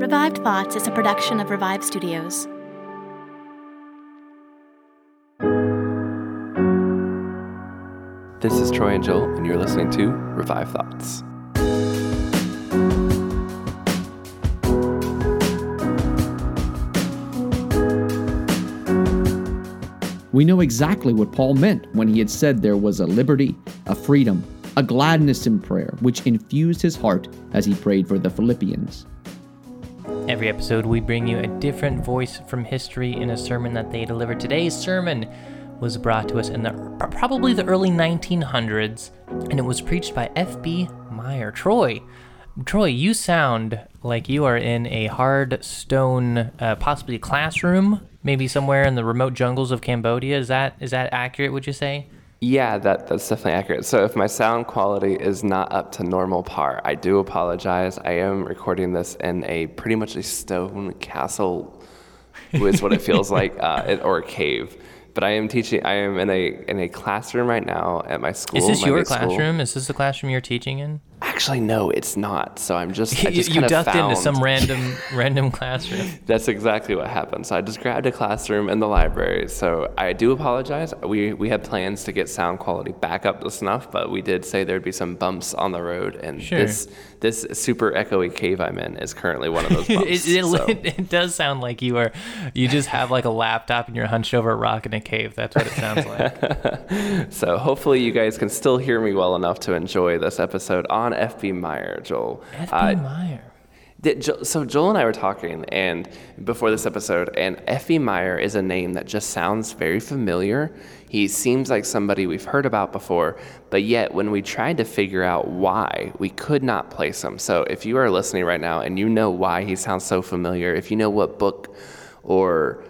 Revived Thoughts is a production of Revive Studios. This is Troy and Joel, and you're listening to Revive Thoughts. We know exactly what Paul meant when he had said there was a liberty, a freedom, a gladness in prayer, which infused his heart as he prayed for the Philippians. Every episode, we bring you a different voice from history in a sermon that they delivered. Today's sermon was brought to us in the probably the early 1900s, and it was preached by F.B. Meyer. Troy, Troy, you sound like you are in a hard stone, uh, possibly classroom, maybe somewhere in the remote jungles of Cambodia. Is that is that accurate? Would you say? Yeah, that, that's definitely accurate. So if my sound quality is not up to normal par, I do apologize. I am recording this in a pretty much a stone castle, is what it feels like, uh, or a cave. But I am teaching. I am in a in a classroom right now at my school. Is this your new school. classroom? Is this the classroom you're teaching in? Actually, no, it's not. So I'm just. I you just you ducked found, into some random random classroom. That's exactly what happened. So I just grabbed a classroom in the library. So I do apologize. We we had plans to get sound quality back up to snuff, but we did say there'd be some bumps on the road, and Sure. this this super echoey cave I'm in is currently one of those bumps. it, so. it does sound like you are you just have like a laptop and you're hunched over a rock in a cave. That's what it sounds like. So hopefully you guys can still hear me well enough to enjoy this episode on FB Meyer, Joel. F.B. Uh, Meyer. Did, so Joel and I were talking, and before this episode, and F.B. Meyer is a name that just sounds very familiar. He seems like somebody we've heard about before, but yet when we tried to figure out why, we could not place him. So if you are listening right now and you know why he sounds so familiar, if you know what book or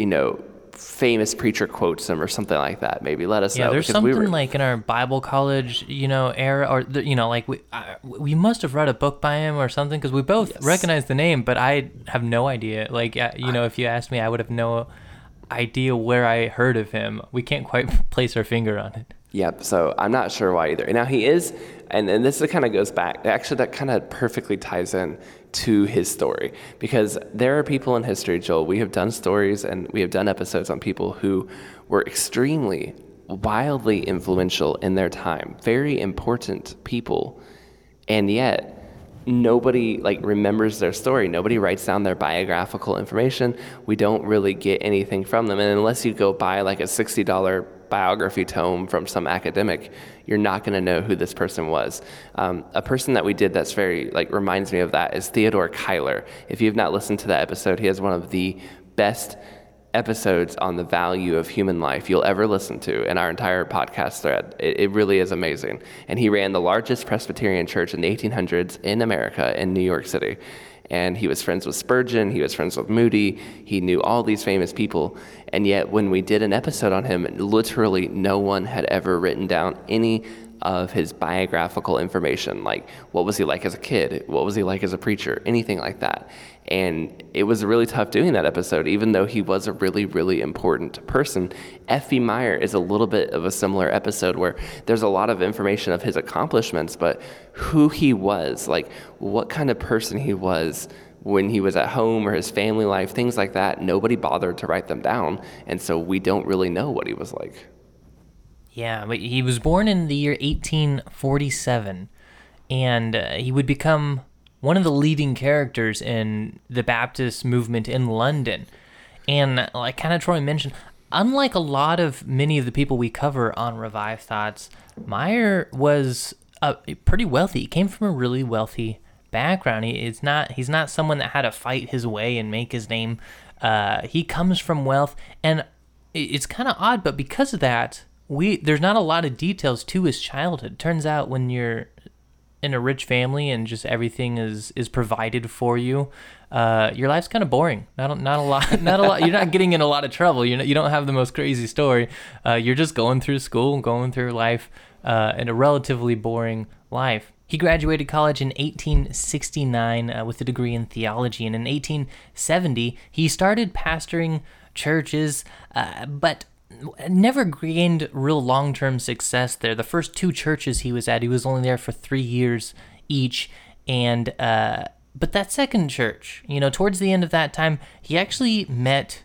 you know famous preacher quotes him or something like that, maybe let us Yeah, know. there's because we something were- like in our Bible college, you know, era, or the, you know, like we I, we must have read a book by him or something because we both Yes. recognize the name, but I have no idea. Like, uh, you know, if you asked me, I would have no idea where I heard of him. We can't quite place our finger on it. Yep. So I'm not sure why either. Now he is, and, and this kind of goes back. Actually, that kind of perfectly ties in to his story. Because there are people in history, Joel. We have done stories and we have done episodes on people who were extremely, wildly influential in their time, very important people, and yet nobody like remembers their story. Nobody writes down their biographical information. We don't really get anything from them. And unless you go buy like a $60 biography tome from some academic you're not going to know who this person was um, a person that we did that's very like reminds me of that is Theodore Cuyler if you have not listened to that episode he has one of the best episodes on the value of human life you'll ever listen to in our entire podcast thread. It, it really is amazing. And he ran the largest Presbyterian church in the 1800s in America, in New York City. And he was friends with Spurgeon, he was friends with Moody, he knew all these famous people. And yet, when we did an episode on him, literally no one had ever written down any of his biographical information like what was he like as a kid what was he like as a preacher anything like that. And it was really tough doing that episode even though he was a really really important person. F.B. meyer is a little bit of a similar episode where there's a lot of information of his accomplishments but who he was like what kind of person he was when he was at home or his family life things like that. Nobody bothered to write them down and so we don't really know what he was like Yeah, but he was born in the year 1847, and uh, he would become one of the leading characters in the Baptist movement in London. And like kind of Troy mentioned, unlike a lot of many of the people we cover on Revive Thoughts, Meyer was uh, pretty wealthy. He came from a really wealthy background. He is not he's not someone that had to fight his way and make his name. Uh, he comes from wealth, and it- it's kind of odd, but because of that, we there's not a lot of details to his childhood. Turns out when you're in a rich family and just everything is is provided for you, uh, your life's kind of boring. Not not a lot. Not a lot. You're not getting in a lot of trouble. You you don't have the most crazy story. Uh, you're just going through school, going through life, uh, in a relatively boring life. He graduated college in 1869 uh, with a degree in theology, and in 1870 he started pastoring churches, uh, but never gained real long term success there. The first two churches he was at, he was only there for three years each, and uh, but that second church, you know, towards the end of that time, he actually met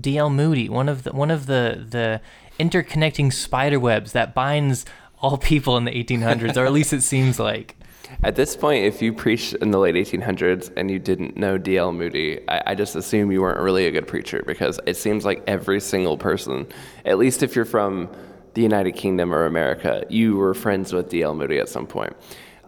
D.L. Moody, one of the one of the the interconnecting spider webs that binds all people in the 1800s, or at least it seems like. At this point, if you preached in the late 1800s and you didn't know D.L. Moody, I, I, just assume you weren't really a good preacher because it seems like every single person, at least if you're from the United Kingdom or America, you were friends with D.L. Moody at some point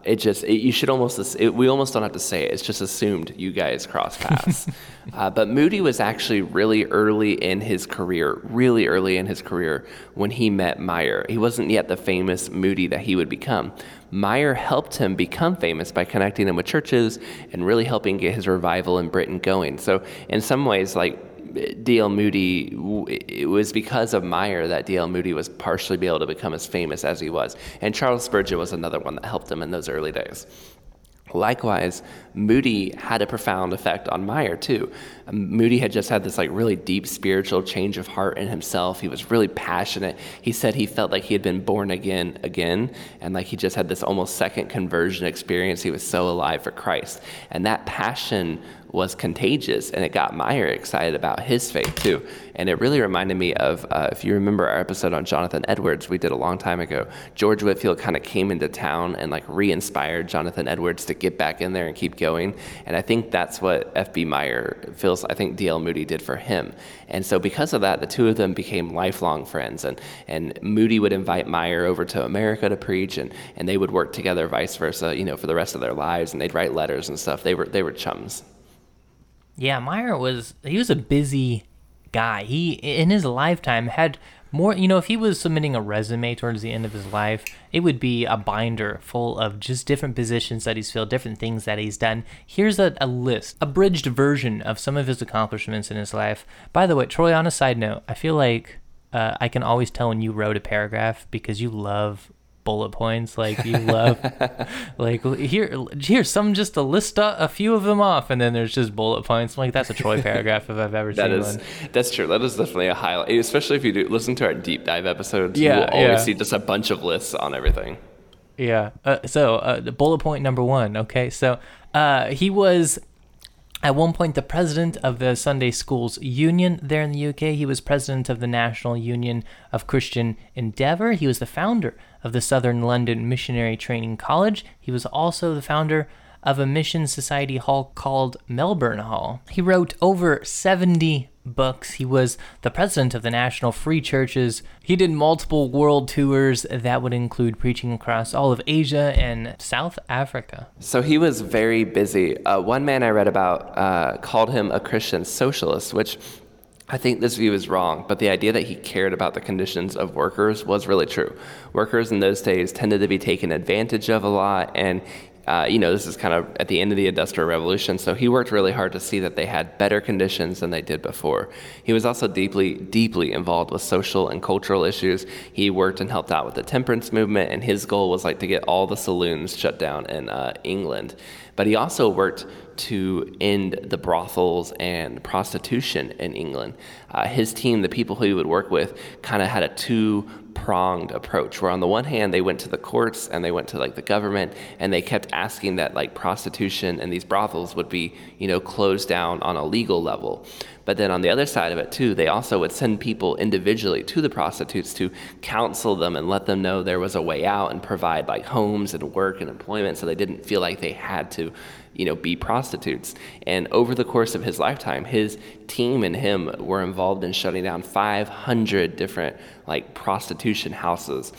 it just it, you should almost it, we almost don't have to say it. It's just assumed you guys cross paths. uh, but Moody was actually really early in his career, really early in his career when he met Meyer. He wasn't yet the famous Moody that he would become. Meyer helped him become famous by connecting him with churches and really helping get his revival in Britain going. So in some ways, like D.L. Moody, it was because of Meyer that D.L. Moody was partially able to become as famous as he was. And Charles Spurgeon was another one that helped him in those early days. Likewise, Moody had a profound effect on Meyer too. Um, Moody had just had this like really deep spiritual change of heart in himself. He was really passionate. He said he felt like he had been born again again and like he just had this almost second conversion experience. He was so alive for Christ. And that passion was contagious and it got Meyer excited about his faith too. And it really reminded me of, uh, if you remember our episode on Jonathan Edwards we did a long time ago, George Whitefield kind of came into town and like re inspired Jonathan Edwards to get back in there and keep going. And I think that's what F.B. Meyer feels, I think D.L. Moody did for him. And so because of that, the two of them became lifelong friends. And, and Moody would invite Meyer over to America to preach and, and they would work together, vice versa, you know, for the rest of their lives. And they'd write letters and stuff. They were, they were chums. Yeah, Meyer was he was a busy guy. He in his lifetime had more, you know, if he was submitting a resume towards the end of his life, it would be a binder full of just different positions that he's filled, different things that he's done. Here's a, a list, abridged version of some of his accomplishments in his life. By the way, Troy, on a side note, I feel like uh, I can always tell when you wrote a paragraph because you love bullet points like you love. Like here here's some just to list a, a, few of them off and then there's just bullet points. I'm like that's a troy paragraph if i've ever that seen is, one. that's true. That is definitely a highlight especially if you do listen to our deep dive episodes yeah, you will always yeah. see just a bunch of lists on everything. Yeah uh, so uh, the bullet point number one okay? So uh, he was at one point, the president of the Sunday Schools Union there in the UK. He was president of the National Union of Christian Endeavour. He was the founder of the Southern London Missionary Training College. He was also the founder of a mission society hall called Melbourne Hall. He wrote over 70 books. He was the president of the National Free Churches. He did multiple world tours that would include preaching across all of Asia and South Africa. So he was very busy. Uh, one man I read about uh, called him a Christian socialist, which I think this view is wrong, but the idea that he cared about the conditions of workers was really true. Workers in those days tended to be taken advantage of a lot, and uh, you know, this is kind of at the end of the Industrial Revolution, so he worked really hard to see that they had better conditions than they did before. He was also deeply, deeply involved with social and cultural issues. He worked and helped out with the temperance movement, and his goal was like to get all the saloons shut down in uh, England. But he also worked to end the brothels and prostitution in England. Uh, his team, the people who he would work with, kind of had a two pronged approach where on the one hand they went to the courts and they went to like the government and they kept asking that like prostitution and these brothels would be you know closed down on a legal level but then on the other side of it too they also would send people individually to the prostitutes to counsel them and let them know there was a way out and provide like homes and work and employment so they didn't feel like they had to you know, be prostitutes. And over the course of his lifetime, his team and him were involved in shutting down 500 different like prostitution houses.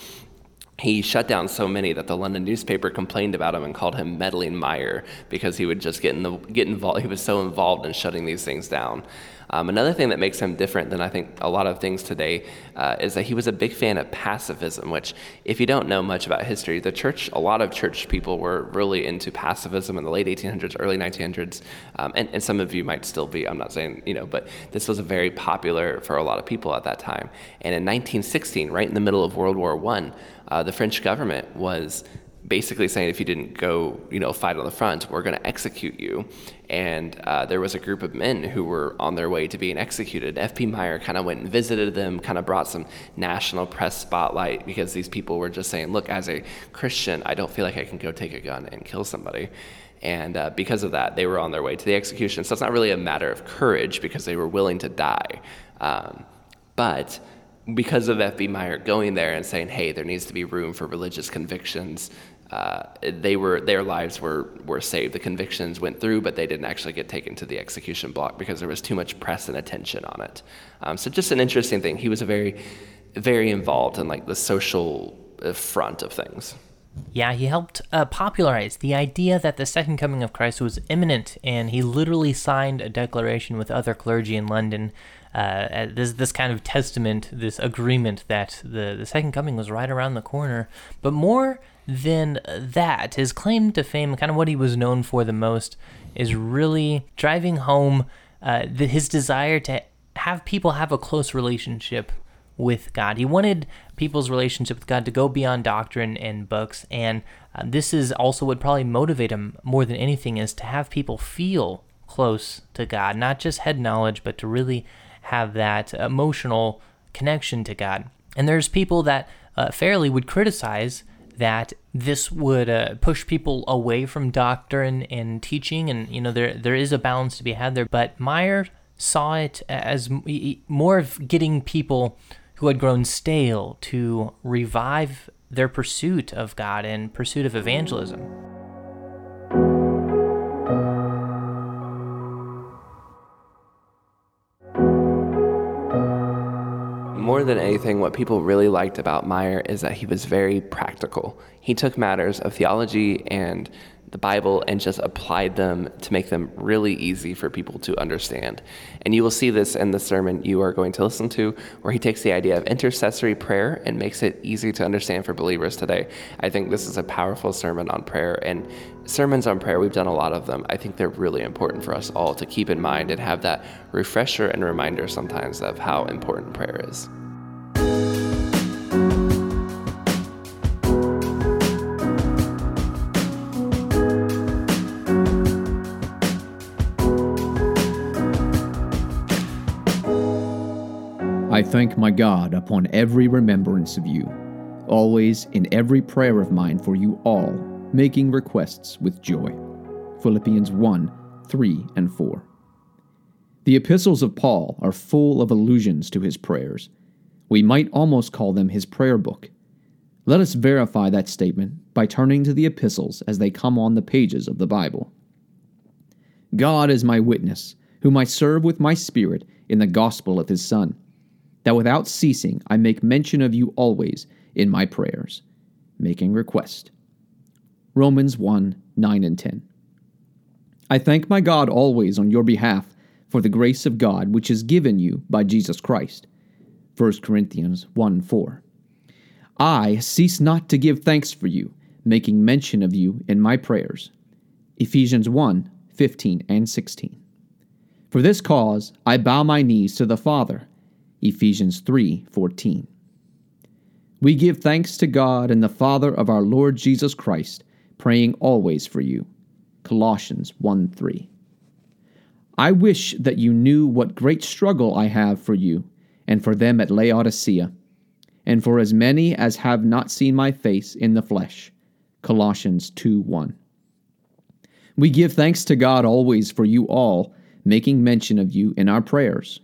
He shut down so many that the London newspaper complained about him and called him meddling Meyer because he would just get in the get involved. He was so involved in shutting these things down. Um, another thing that makes him different than I think a lot of things today uh, is that he was a big fan of pacifism, which, if you don't know much about history, the church, a lot of church people were really into pacifism in the late 1800s, early 1900s, um, and, and some of you might still be. I'm not saying, you know, but this was very popular for a lot of people at that time. And in 1916, right in the middle of World War I, uh, the French government was basically saying if you didn't go, you know, fight on the front, we're going to execute you. And uh, there was a group of men who were on their way to being executed. F.B. Meyer kind of went and visited them, kind of brought some national press spotlight because these people were just saying, look, as a Christian, I don't feel like I can go take a gun and kill somebody. And uh, because of that, they were on their way to the execution. So it's not really a matter of courage because they were willing to die. Um, but because of F.B. Meyer going there and saying, hey, there needs to be room for religious convictions, uh, they were their lives were were saved. The convictions went through, but they didn't actually get taken to the execution block because there was too much press and attention on it. Um, so just an interesting thing. He was a very, very involved in like the social uh, front of things. Yeah, he helped uh, popularize the idea that the second coming of Christ was imminent, and he literally signed a declaration with other clergy in London. Uh, this this kind of testament, this agreement that the, the second coming was right around the corner. But more than that, his claim to fame, kind of what he was known for the most, is really driving home uh, the, his desire to have people have a close relationship with God. He wanted people's relationship with God to go beyond doctrine and books, and uh, this is also what probably motivate him more than anything is to have people feel close to God, not just head knowledge, but to really have that emotional connection to God. And there's people that uh, fairly would criticize that this would uh, push people away from doctrine and teaching, and you know there there is a balance to be had there. But Meyer saw it as more of getting people who had grown stale to revive their pursuit of God and pursuit of evangelism. More than anything, what people really liked about Meyer is that he was very practical. He took matters of theology and the Bible and just applied them to make them really easy for people to understand. And you will see this in the sermon you are going to listen to, where he takes the idea of intercessory prayer and makes it easy to understand for believers today. I think this is a powerful sermon on prayer, and sermons on prayer, we've done a lot of them. I think they're really important for us all to keep in mind and have that refresher and reminder sometimes of how important prayer is. Thank my God upon every remembrance of you, always in every prayer of mine for you all, making requests with joy. Philippians 1 3 and 4. The epistles of Paul are full of allusions to his prayers. We might almost call them his prayer book. Let us verify that statement by turning to the epistles as they come on the pages of the Bible. God is my witness, whom I serve with my spirit in the gospel of his Son that without ceasing I make mention of you always in my prayers, making request. Romans 1 9 and 10. I thank my God always on your behalf for the grace of God which is given you by Jesus Christ. 1 Corinthians 1 4. I cease not to give thanks for you, making mention of you in my prayers. Ephesians 1 15 and 16. For this cause I bow my knees to the Father Ephesians 3:14. We give thanks to God and the Father of our Lord Jesus Christ, praying always for you. Colossians 1:3. I wish that you knew what great struggle I have for you and for them at Laodicea, and for as many as have not seen my face in the flesh. Colossians 2:1. We give thanks to God always for you all, making mention of you in our prayers.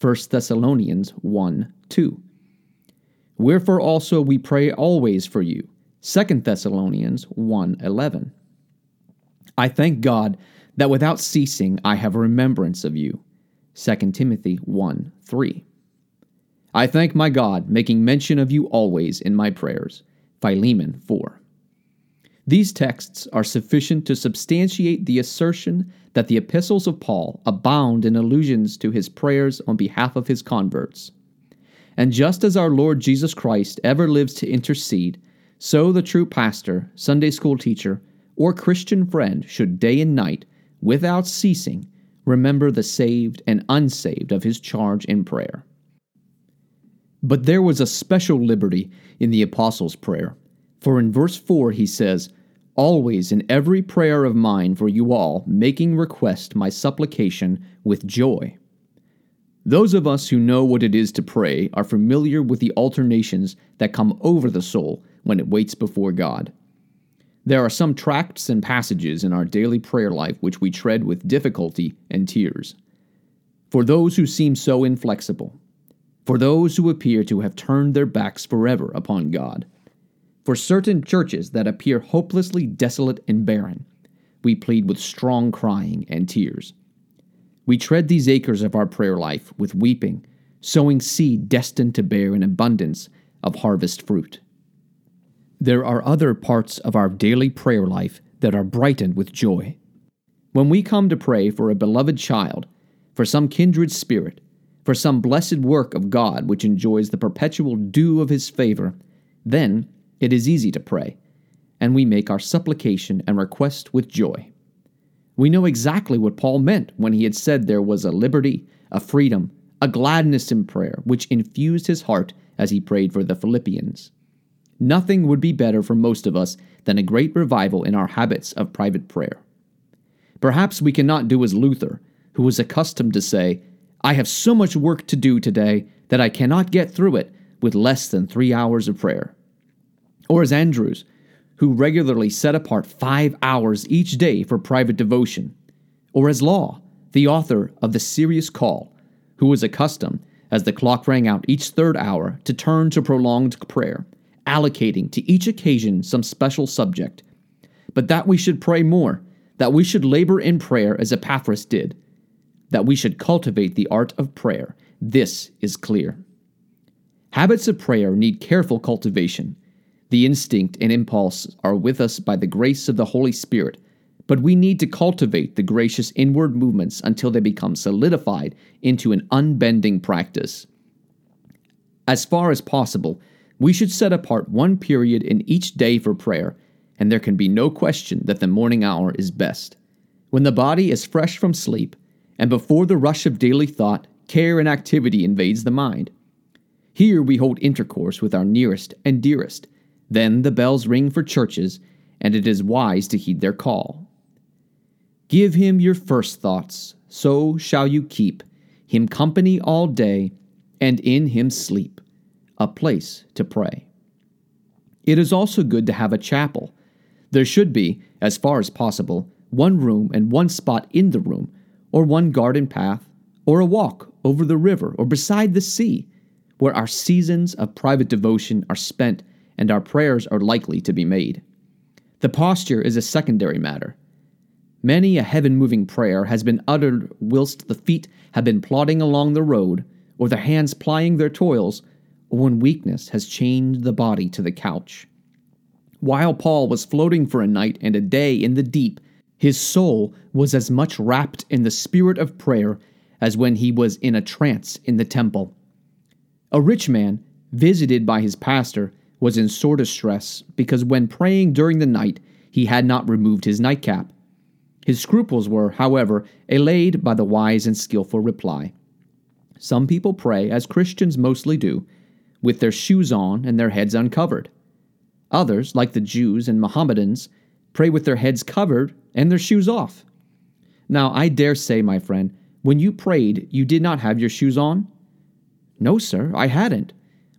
1 Thessalonians 1 2. Wherefore also we pray always for you. 2 Thessalonians 1 11. I thank God that without ceasing I have remembrance of you. 2 Timothy 1 3. I thank my God, making mention of you always in my prayers. Philemon 4. These texts are sufficient to substantiate the assertion that the epistles of Paul abound in allusions to his prayers on behalf of his converts. And just as our Lord Jesus Christ ever lives to intercede, so the true pastor, Sunday school teacher, or Christian friend should day and night, without ceasing, remember the saved and unsaved of his charge in prayer. But there was a special liberty in the apostles' prayer, for in verse 4 he says, always in every prayer of mine for you all, making request my supplication with joy. Those of us who know what it is to pray are familiar with the alternations that come over the soul when it waits before God. There are some tracts and passages in our daily prayer life which we tread with difficulty and tears. For those who seem so inflexible, for those who appear to have turned their backs forever upon God, for certain churches that appear hopelessly desolate and barren, we plead with strong crying and tears. We tread these acres of our prayer life with weeping, sowing seed destined to bear an abundance of harvest fruit. There are other parts of our daily prayer life that are brightened with joy. When we come to pray for a beloved child, for some kindred spirit, for some blessed work of God which enjoys the perpetual dew of His favor, then it is easy to pray, and we make our supplication and request with joy. We know exactly what Paul meant when he had said there was a liberty, a freedom, a gladness in prayer which infused his heart as he prayed for the Philippians. Nothing would be better for most of us than a great revival in our habits of private prayer. Perhaps we cannot do as Luther, who was accustomed to say, I have so much work to do today that I cannot get through it with less than three hours of prayer. Or as Andrewes, who regularly set apart five hours each day for private devotion. Or as Law, the author of The Serious Call, who was accustomed, as the clock rang out each third hour, to turn to prolonged prayer allocating to each occasion some special subject, but that we should pray more, that we should labor in prayer as Epaphras did, that we should cultivate the art of prayer. This is clear. Habits of prayer need careful cultivation. The instinct and impulse are with us by the grace of the Holy Spirit, but we need to cultivate the gracious inward movements until they become solidified into an unbending practice. As far as possible, we should set apart one period in each day for prayer, and there can be no question that the morning hour is best. When the body is fresh from sleep, and before the rush of daily thought, care, and activity invades the mind. Here we hold intercourse with our nearest and dearest. Then the bells ring for churches, and it is wise to heed their call. Give him your first thoughts, so shall you keep him company all day, and in him sleep a place to pray. It is also good to have a chapel. There should be, as far as possible, one room and one spot in the room, or one garden path, or a walk over the river or beside the sea, where our seasons of private devotion are spent and our prayers are likely to be made. The posture is a secondary matter. Many a heaven moving prayer has been uttered whilst the feet have been plodding along the road, or the hands plying their toils, or when weakness has chained the body to the couch. While Paul was floating for a night and a day in the deep, his soul was as much wrapped in the spirit of prayer as when he was in a trance in the temple. A rich man, visited by his pastor, was in sore distress because when praying during the night he had not removed his nightcap. His scruples were, however, allayed by the wise and skilful reply. Some people pray, as Christians mostly do, with their shoes on and their heads uncovered. Others, like the Jews and Mohammedans, pray with their heads covered and their shoes off. Now, I dare say, my friend, when you prayed, you did not have your shoes on? No, sir, I hadn't,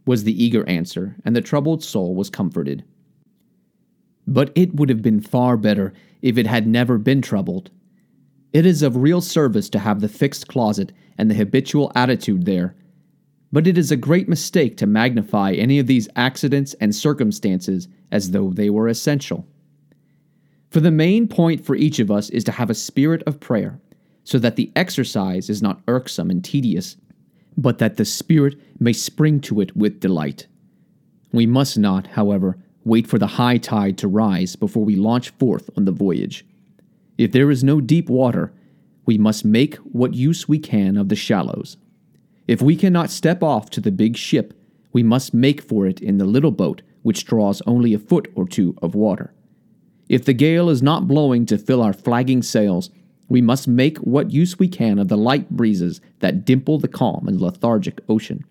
was the eager answer, and the troubled soul was comforted. But it would have been far better if it had never been troubled. It is of real service to have the fixed closet and the habitual attitude there but it is a great mistake to magnify any of these accidents and circumstances as though they were essential. For the main point for each of us is to have a spirit of prayer, so that the exercise is not irksome and tedious, but that the spirit may spring to it with delight. We must not, however, wait for the high tide to rise before we launch forth on the voyage. If there is no deep water, we must make what use we can of the shallows. If we cannot step off to the big ship, we must make for it in the little boat, which draws only a foot or two of water. If the gale is not blowing to fill our flagging sails, we must make what use we can of the light breezes that dimple the calm and lethargic ocean.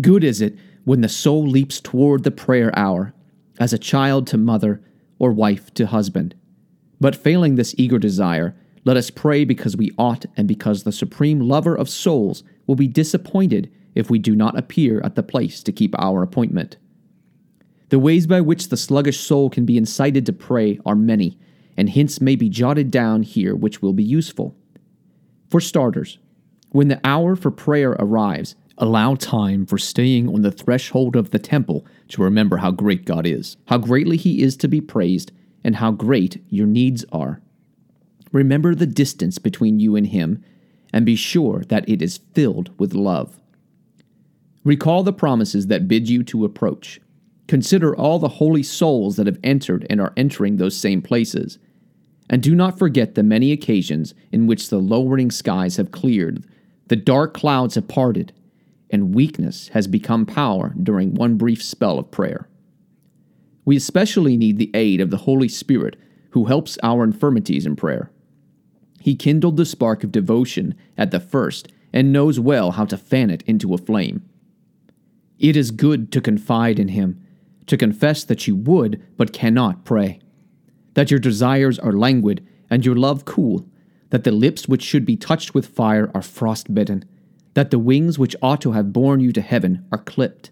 Good is it when the soul leaps toward the prayer hour, as a child to mother or wife to husband. But failing this eager desire, let us pray because we ought and because the supreme lover of souls will be disappointed if we do not appear at the place to keep our appointment. The ways by which the sluggish soul can be incited to pray are many, and hints may be jotted down here which will be useful. For starters, when the hour for prayer arrives, allow time for staying on the threshold of the temple to remember how great God is, how greatly He is to be praised, and how great your needs are. Remember the distance between you and Him, and be sure that it is filled with love. Recall the promises that bid you to approach. Consider all the holy souls that have entered and are entering those same places. And do not forget the many occasions in which the lowering skies have cleared, the dark clouds have parted, and weakness has become power during one brief spell of prayer. We especially need the aid of the Holy Spirit who helps our infirmities in prayer. He kindled the spark of devotion at the first and knows well how to fan it into a flame. It is good to confide in Him, to confess that you would but cannot pray, that your desires are languid and your love cool, that the lips which should be touched with fire are frostbitten, that the wings which ought to have borne you to heaven are clipped.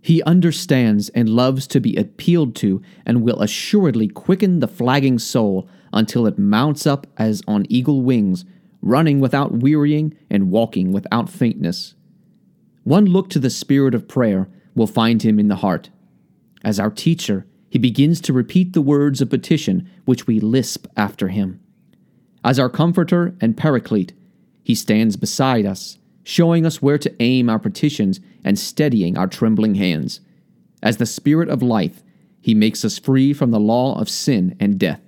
He understands and loves to be appealed to and will assuredly quicken the flagging soul until it mounts up as on eagle wings, running without wearying and walking without faintness. One look to the spirit of prayer will find him in the heart. As our teacher, he begins to repeat the words of petition which we lisp after him. As our comforter and paraclete, he stands beside us, showing us where to aim our petitions and steadying our trembling hands. As the Spirit of life, he makes us free from the law of sin and death.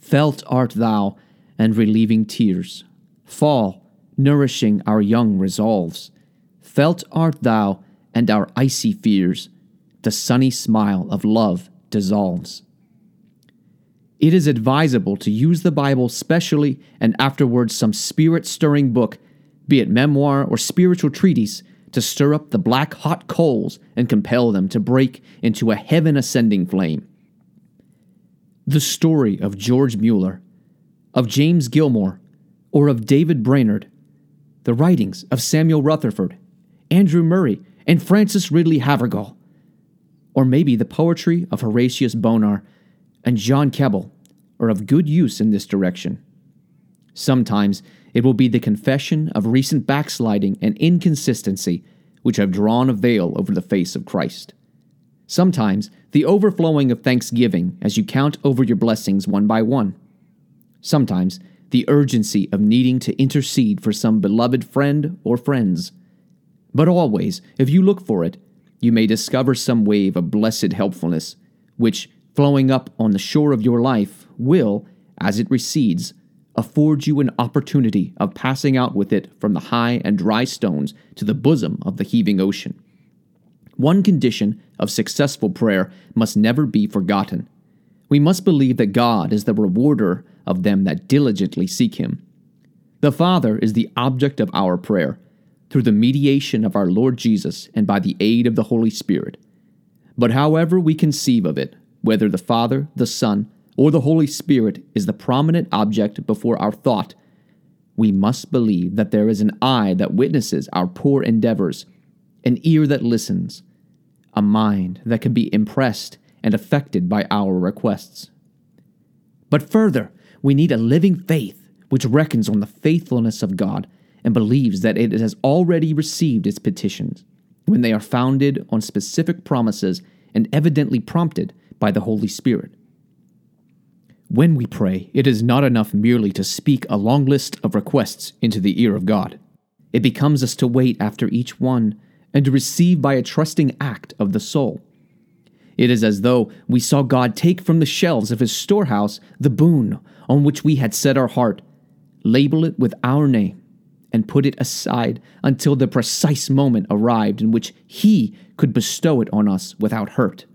Felt art thou, and relieving tears. Fall, nourishing our young resolves. Felt art thou, and our icy fears. The sunny smile of love dissolves. It is advisable to use the Bible specially and afterwards some spirit stirring book, be it memoir or spiritual treatise, to stir up the black hot coals and compel them to break into a heaven ascending flame. The story of George Mueller, of James Gilmour, or of David Brainerd, the writings of Samuel Rutherford, Andrew Murray, and Frances Ridley Havergal, or maybe the poetry of Horatius Bonar and John Keble are of good use in this direction. Sometimes it will be the confession of recent backsliding and inconsistency which have drawn a veil over the face of Christ. Sometimes the overflowing of thanksgiving as you count over your blessings one by one. Sometimes the urgency of needing to intercede for some beloved friend or friends. But always, if you look for it, you may discover some wave of blessed helpfulness, which, flowing up on the shore of your life, will, as it recedes, afford you an opportunity of passing out with it from the high and dry stones to the bosom of the heaving ocean. One condition of successful prayer must never be forgotten. We must believe that God is the rewarder of them that diligently seek Him. The Father is the object of our prayer, through the mediation of our Lord Jesus and by the aid of the Holy Spirit. But however we conceive of it, whether the Father, the Son, or the Holy Spirit is the prominent object before our thought, we must believe that there is an eye that witnesses our poor endeavors, an ear that listens, a mind that can be impressed and affected by our requests. But further, we need a living faith which reckons on the faithfulness of God and believes that it has already received its petitions when they are founded on specific promises and evidently prompted by the Holy Spirit. When we pray, it is not enough merely to speak a long list of requests into the ear of God. It becomes us to wait after each one and to receive by a trusting act of the soul. It is as though we saw God take from the shelves of his storehouse the boon on which we had set our heart, label it with our name, and put it aside until the precise moment arrived in which he could bestow it on us without hurt.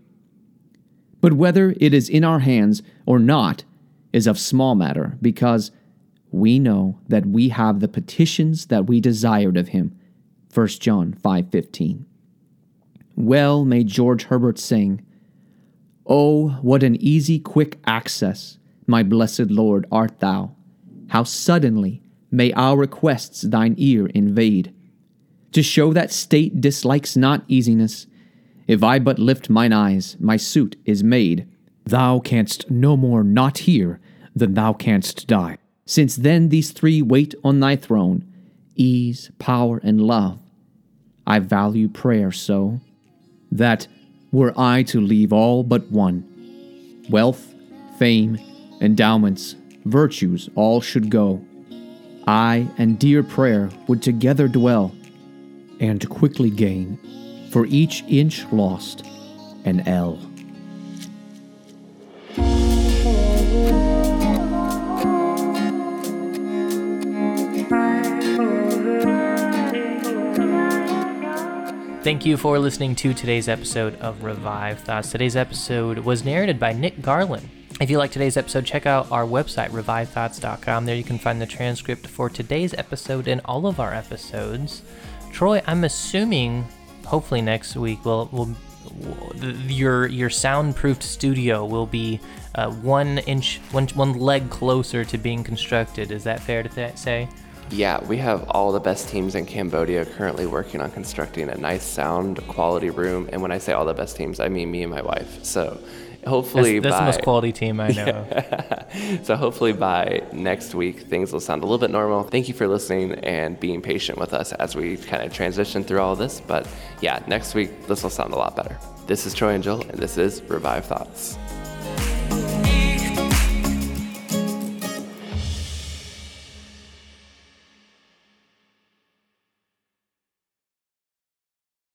But whether it is in our hands or not is of small matter, because we know that we have the petitions that we desired of him. 1 John 5:15. Well may George Herbert sing, "Oh, what an easy, quick access, my blessed Lord, art thou! How suddenly may our requests thine ear invade! To show that state dislikes not easiness, If I but lift mine eyes, my suit is made. Thou canst no more not hear than thou canst die. Since then these three wait on thy throne ease, power, and love. I value prayer so that were I to leave all but one, wealth, fame, endowments, virtues, all should go. I and dear prayer would together dwell and quickly gain for each inch lost an ell. Thank you for listening to today's episode of Revive Thoughts. Today's episode was narrated by Nick Garland. If you like today's episode, check out our website, revivethoughts.com. There you can find the transcript for today's episode and all of our episodes. Troy, I'm assuming, hopefully next week, we'll, we'll your your soundproofed studio will be uh, one inch, one one leg closer to being constructed. Is that fair to th- say? Yeah, we have all the best teams in Cambodia currently working on constructing a nice sound quality room. And when I say all the best teams, I mean me and my wife. So hopefully that's, that's by, the most quality team I know. so hopefully by next week things will sound a little bit normal. Thank you for listening and being patient with us as we kind of transition through all this. But yeah, next week this will sound a lot better. This is Troy and Joel, and this is Revive Thoughts.